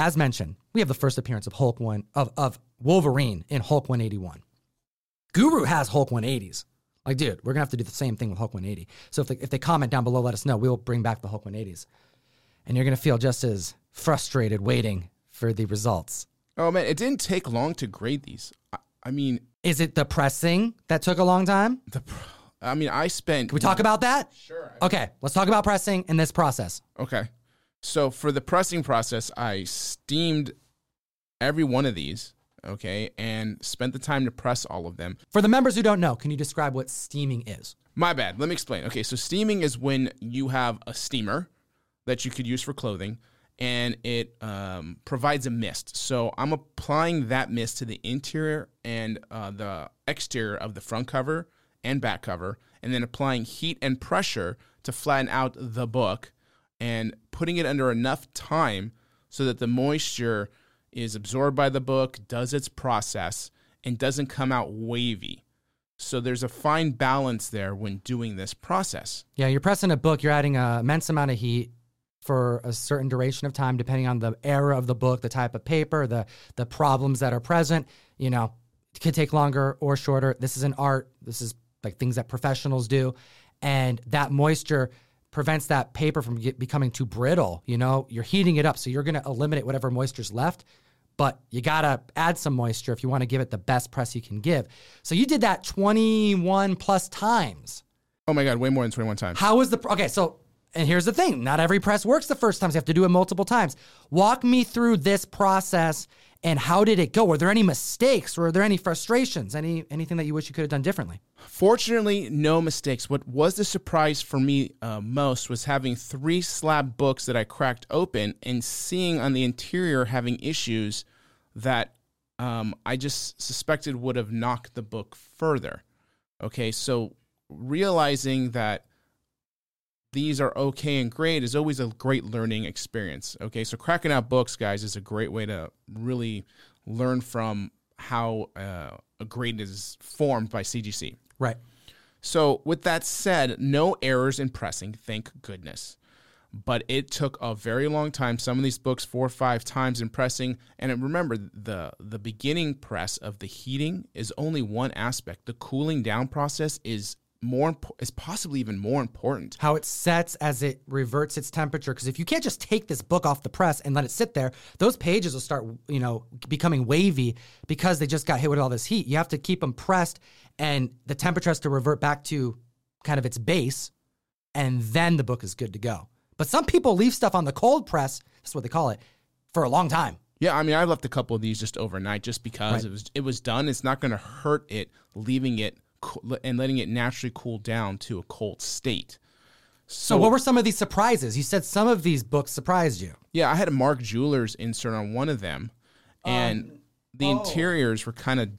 as mentioned, we have the first appearance of Hulk one of, of Wolverine in Hulk 181. Guru has Hulk 180s. Like, dude, we're gonna have to do the same thing with Hulk 180. So if they, if they comment down below, let us know. We'll bring back the Hulk 180s, and you're gonna feel just as frustrated waiting for the results. Oh man, it didn't take long to grade these. I, I mean, Is it the pressing that took a long time? the. pr- I mean, I spent. Can we talk about that? Sure. Okay, let's talk about pressing in this process. Okay. So for the pressing process, I steamed every one of these, okay, and spent the time to press all of them. For the members who don't know, can you describe what steaming is? My bad. Let me explain. Okay, so steaming is when you have a steamer that you could use for clothing and it um, provides a mist. So I'm applying that mist to the interior and uh, the exterior of the front cover and back cover, and then applying heat and pressure to flatten out the book and putting it under enough time so that the moisture is absorbed by the book, does its process, and doesn't come out wavy. So there's a fine balance there when doing this process. Yeah, you're pressing a book, you're adding an immense amount of heat for a certain duration of time, depending on the era of the book, the type of paper, the the problems that are present. You know, it could take longer or shorter. This is an art. This is like things that professionals do, and that moisture prevents that paper from get, becoming too brittle. You know, you're heating it up, so you're going to eliminate whatever moisture's left. But you gotta add some moisture if you want to give it the best press you can give. So you did that 21 plus times. Oh my God, way more than 21 times. How was the okay? So, and here's the thing: not every press works the first time. You have to do it multiple times. Walk me through this process and how did it go? Were there any mistakes? Were there any frustrations? Any anything that you wish you could have done differently? Fortunately, no mistakes. What was the surprise for me uh, most was having three slab books that I cracked open and seeing on the interior having issues that um, I just suspected would have knocked the book further. Okay, so realizing that these are okay and great is always a great learning experience. Okay, so cracking out books, guys, is a great way to really learn from how uh, a grade is formed by CGC. Right. So, with that said, no errors in pressing, thank goodness. But it took a very long time. Some of these books, four or five times in pressing. And remember, the the beginning press of the heating is only one aspect. The cooling down process is more impo- is possibly even more important. How it sets as it reverts its temperature. Because if you can't just take this book off the press and let it sit there, those pages will start, you know, becoming wavy because they just got hit with all this heat. You have to keep them pressed, and the temperature has to revert back to kind of its base, and then the book is good to go. But some people leave stuff on the cold press. That's what they call it for a long time. Yeah, I mean, I left a couple of these just overnight, just because Right. it was it was done. It's not going to hurt it leaving it and letting it naturally cool down to a cold state. So, what were some of these surprises? You said some of these books surprised you. Yeah, I had a Mark Jewelers insert on one of them, and um, the oh. interiors were kind of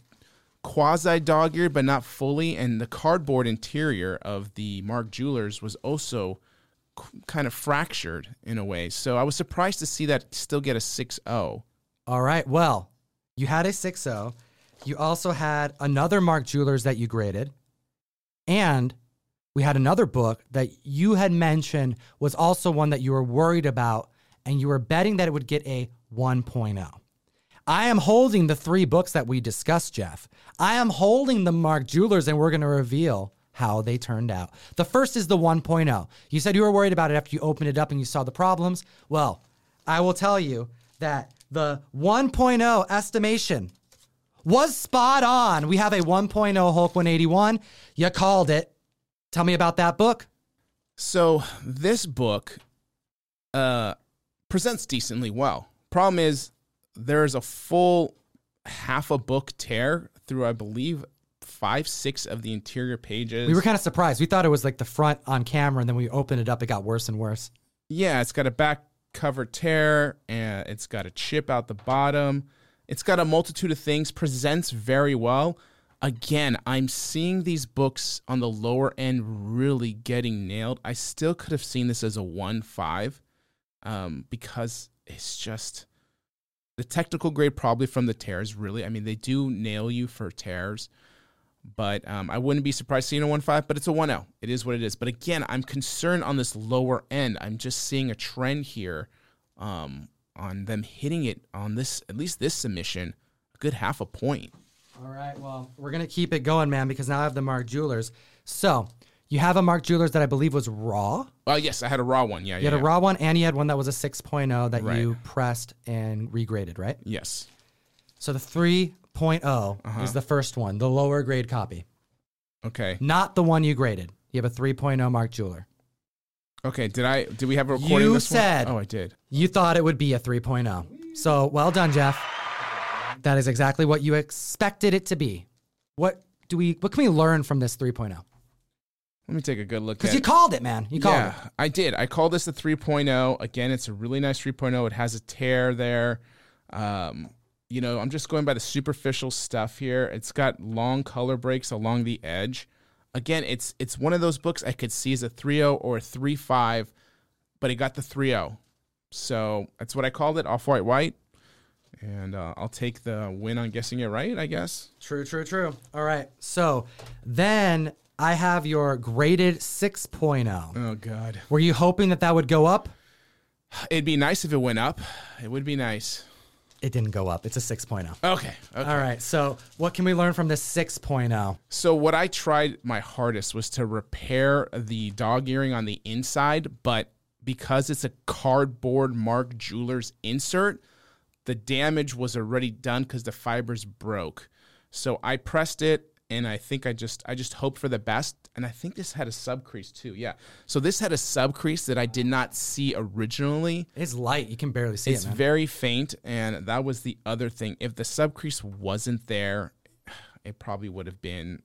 quasi dog eared, but not fully. And the cardboard interior of the Mark Jewelers was also kind of fractured in a way. So I was surprised to see that still get a 6 0. All right. Well, you had a 6.0. You also had another Mark Jewelers that you graded. And we had another book that you had mentioned was also one that you were worried about and you were betting that it would get a 1.0. I am holding the three books that we discussed, Jeff. I am holding the Mark Jewelers and we're going to reveal how they turned out. The first is the 1.0. You said you were worried about it after you opened it up and you saw the problems. Well, I will tell you that the 1.0 estimation was spot on. We have a 1.0 Hulk 181. You called it. Tell me about that book. So this book uh, presents decently well. Problem is, there's a full half a book tear through, I believe, five, six of the interior pages. We were kind of surprised. We thought it was like the front on camera, and then we opened it up. It got worse and worse. yeah, it's got a back cover tear and it's got a chip out the bottom. It's got a multitude of things, presents very well. Again, I'm seeing these books on the lower end really getting nailed. I still could have seen this as a 1 5 um, because it's just the technical grade, probably from the tears, really. I mean, they do nail you for tears, but um, I wouldn't be surprised seeing a 1 5, but it's a 1 0. It is what it is. But again, I'm concerned on this lower end. I'm just seeing a trend here um, on them hitting it on this at least this submission a good half a point. All right. Well, we're gonna keep it going, man, because now I have the Mark Jewelers. So you have a Mark Jewelers that I believe was raw. Oh yes, I had a raw one. Yeah, You yeah. had a yeah. raw one, and you had one that was a 6.0 that Right. you pressed and regraded, right? Yes. So the 3.0 Uh-huh. is the first one, the lower grade copy, Okay. not the one you graded. You have a 3.0 Mark Jeweler. Okay. Did I? Did we have a recording? You this one? said- Oh, I did. You thought it would be a 3.0. So well done, Jeff. That is exactly what you expected it to be. What do we? What can we learn from this 3.0? Let me take a good look. Because you called it, man. You called yeah, it. I did. I called this a 3.0. Again, it's a really nice 3.0. It has a tear there. Um, you know, I'm just going by the superficial stuff here. It's got long color breaks along the edge. Again, it's it's one of those books I could see as a 3.0 or a 3.5, but it got the 3.0. So that's what I called it, off white white. And uh, I'll take the win on guessing it right, I guess. True, true, true. All right. So then I have your graded 6.0. Oh God, Were you hoping that that would go up? it'd be nice if it went up. It would be nice. It didn't go up. It's a 6.0. Okay. Okay. All right. So what can we learn from this oh? 6.0? So what I tried my hardest was to repair the dog earring on the inside, but because it's a cardboard Mark Jewelers insert, the damage was already done because the fibers broke. So I pressed it and I think I just I just hoped for the best. And I think this had a sub crease too. Yeah. So this had a sub crease that I did not see originally. It's light. You can barely see It's it, man. very faint, and that was the other thing. If the sub crease wasn't there, it probably would have been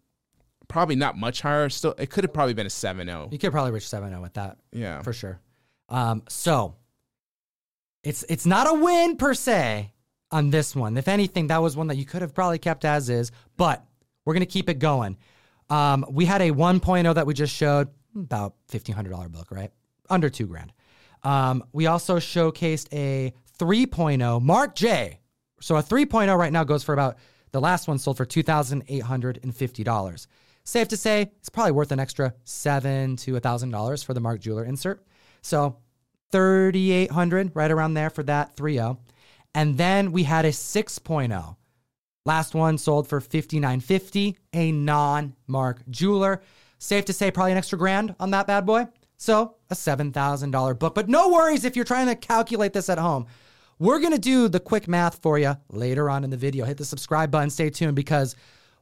probably not much higher. Still, it could have probably been a 7-0. you could probably reach 7-0 with that Yeah. for sure. Um, so it's it's not a win per se on this one. If anything, that was one that you could have probably kept as is, but we're gonna keep it going. Um, we had a 1.0 that we just showed, about $1,500 book, right? Under two grand. Um, we also showcased a 3.0 Mark J. So a 3.0 right now goes for about the last one sold for $2,850. Safe to say it's probably worth an extra seven to $1,000 for the Mark Jeweler insert. So 3,800 right around there for that 3.0. And then we had a 6.0. Last one sold for 5950, a non-Mark jeweler. Safe to say probably an extra grand on that bad boy. So, a $7,000 book. But no worries if you're trying to calculate this at home. We're going to do the quick math for you later on in the video. Hit the subscribe button, stay tuned because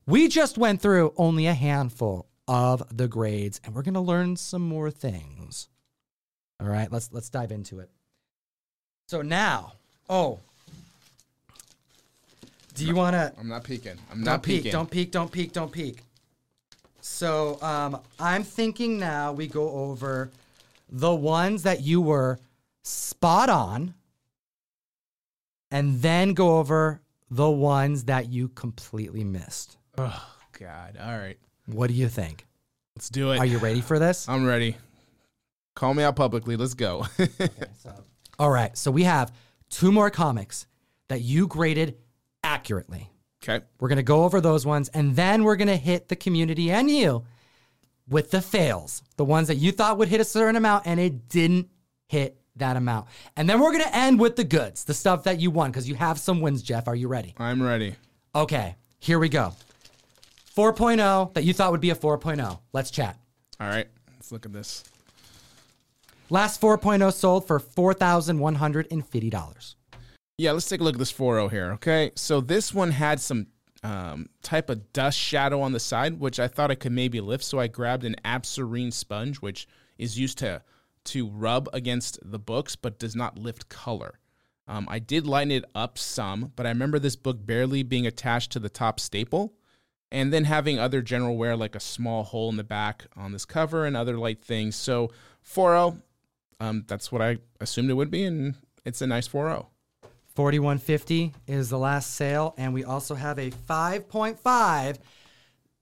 we just went through only a handful of the grades and we're going to learn some more things. All right, let's let's dive into it. So now, oh, do you want to I'm not peeking. I'm don't not peek, peeking. don't peek, don't peek, don't peek. So um, I'm thinking now we go over the ones that you were spot on, and then go over the ones that you completely missed. Oh, God. All right. What do you think? Let's do it. Are you ready for this? I'm ready. Call me out publicly. Let's go. All right. So we have two more comics that you graded accurately. okay. We're going to go over those ones and then we're going to hit the community and you with the fails, the ones that you thought would hit a certain amount and it didn't hit that amount. And then we're going to end with the goods, the stuff that you won because you have some wins, Jeff. Are you ready? I'm ready. Okay, here we go. 4.0 that you thought would be a 4.0. Let's chat. All right. Let's look at this. Last 4.0 sold for $4,150. Yeah, let's take a look at this 4.0 here. Okay, so this one had some um, type of dust shadow on the side, which I thought I could maybe lift. So I grabbed an Absorene sponge, which is used to to rub against the books, but does not lift color. Um, I did lighten it up some, but I remember this book barely being attached to the top staple, and then having other general wear like a small hole in the back on this cover and other light things. So 4.0, um, that's what I assumed it would be, and it's a nice oh. 4.0. 4150 is the last sale and we also have a 5.5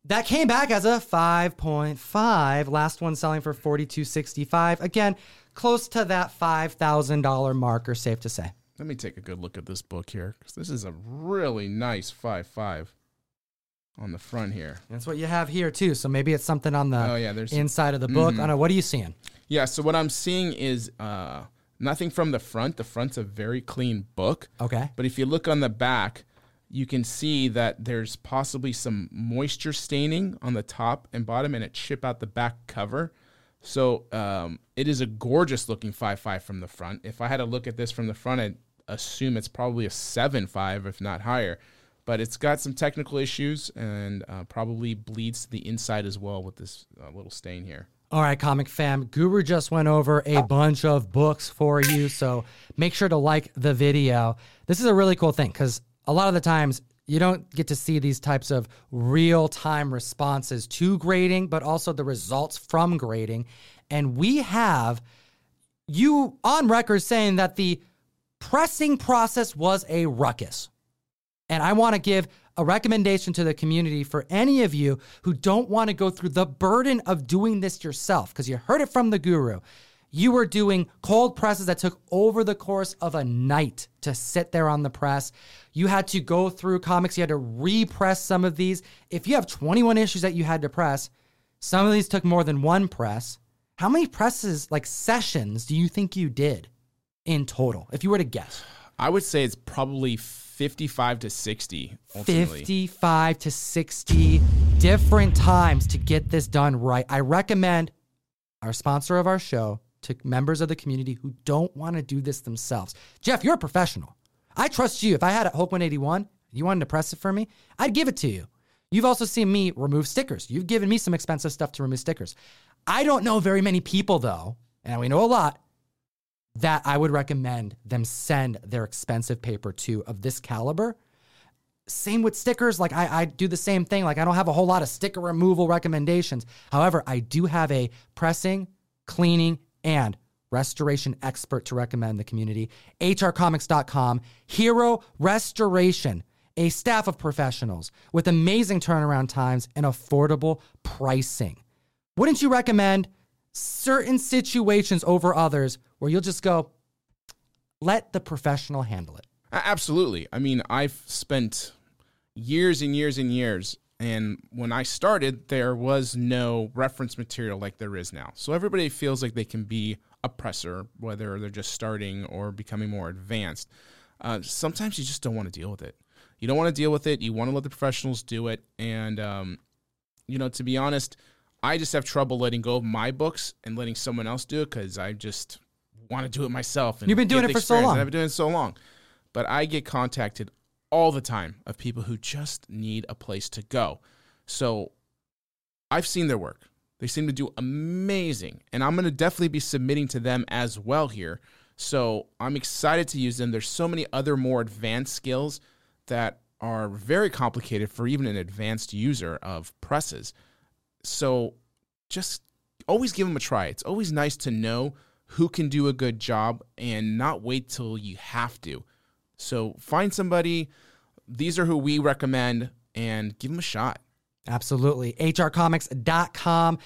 that came back as a 5.5 last one selling for 4265 again close to that $5000 marker safe to say. Let me take a good look at this book here because this is a really nice five five on the front here. that's what you have here too so maybe it's something on the Oh yeah, there's inside of the book. I don't know what are you seeing? Yeah. So what I'm seeing is uh, Nothing from the front. The front's a very clean book. Okay. But if you look on the back, you can see that there's possibly some moisture staining on the top and bottom, and it chip out the back cover. So um, it is a gorgeous looking 5.5 from the front. If I had to look at this from the front, I'd assume it's probably a 7.5, if not higher. But it's got some technical issues and uh, probably bleeds to the inside as well with this uh, little stain here. All right, comic fam. Guru just went over a bunch of books for you, so make sure to like the video. This is a really cool thing because a lot of the times you don't get to see these types of real time responses to grading, but also the results from grading. And we have you on record saying that the pressing process was a ruckus. And I want to give a recommendation to the community for any of you who don't want to go through the burden of doing this yourself, because you heard it from the guru. You were doing cold presses that took over the course of a night to sit there on the press. You had to go through comics, you had to repress some of these. If you have 21 issues that you had to press, some of these took more than one press. How many presses, like sessions, do you think you did in total, if you were to guess? I would say it's probably 55 to 60 ultimately. 55 to 60 different times to get this done right. I recommend our sponsor of our show to members of the community who don't want to do this themselves. Jeff, you're a professional. I trust you. If I had a Hulk 181, you wanted to press it for me, I'd give it to you. You've also seen me remove stickers. You've given me some expensive stuff to remove stickers. I don't know very many people, though, and we know a lot, that I would recommend them send their expensive paper to of this caliber. Same with stickers. Like I, I do the same thing. Like I don't have a whole lot of sticker removal recommendations. However, I do have a pressing, cleaning, and restoration expert to recommend the community. HRComics.com, Hero Restoration, a staff of professionals with amazing turnaround times and affordable pricing. Wouldn't you recommend certain situations over others where you'll just go, let the professional handle it? Absolutely. I mean, I've spent years and years and years. And when I started, there was no reference material like there is now. So everybody feels like they can be a presser, whether they're just starting or becoming more advanced. Uh, sometimes you just don't want to deal with it. You don't want to deal with it. You want to let the professionals do it. And, um, you know, to be honest, I just have trouble letting go of my books and letting someone else do it because I just want to do it myself. And You've been doing it for so long. I've been doing it so long. But I get contacted all the time of people who just need a place to go. So I've seen their work. They seem to do amazing. And I'm going to definitely be submitting to them as well here. So I'm excited to use them. There's so many other more advanced skills that are very complicated for even an advanced user of presses. So just always give them a try. It's always nice to know who can do a good job and not wait till you have to. So find somebody. These are who we recommend and give them a shot. Absolutely. HRcomics.com.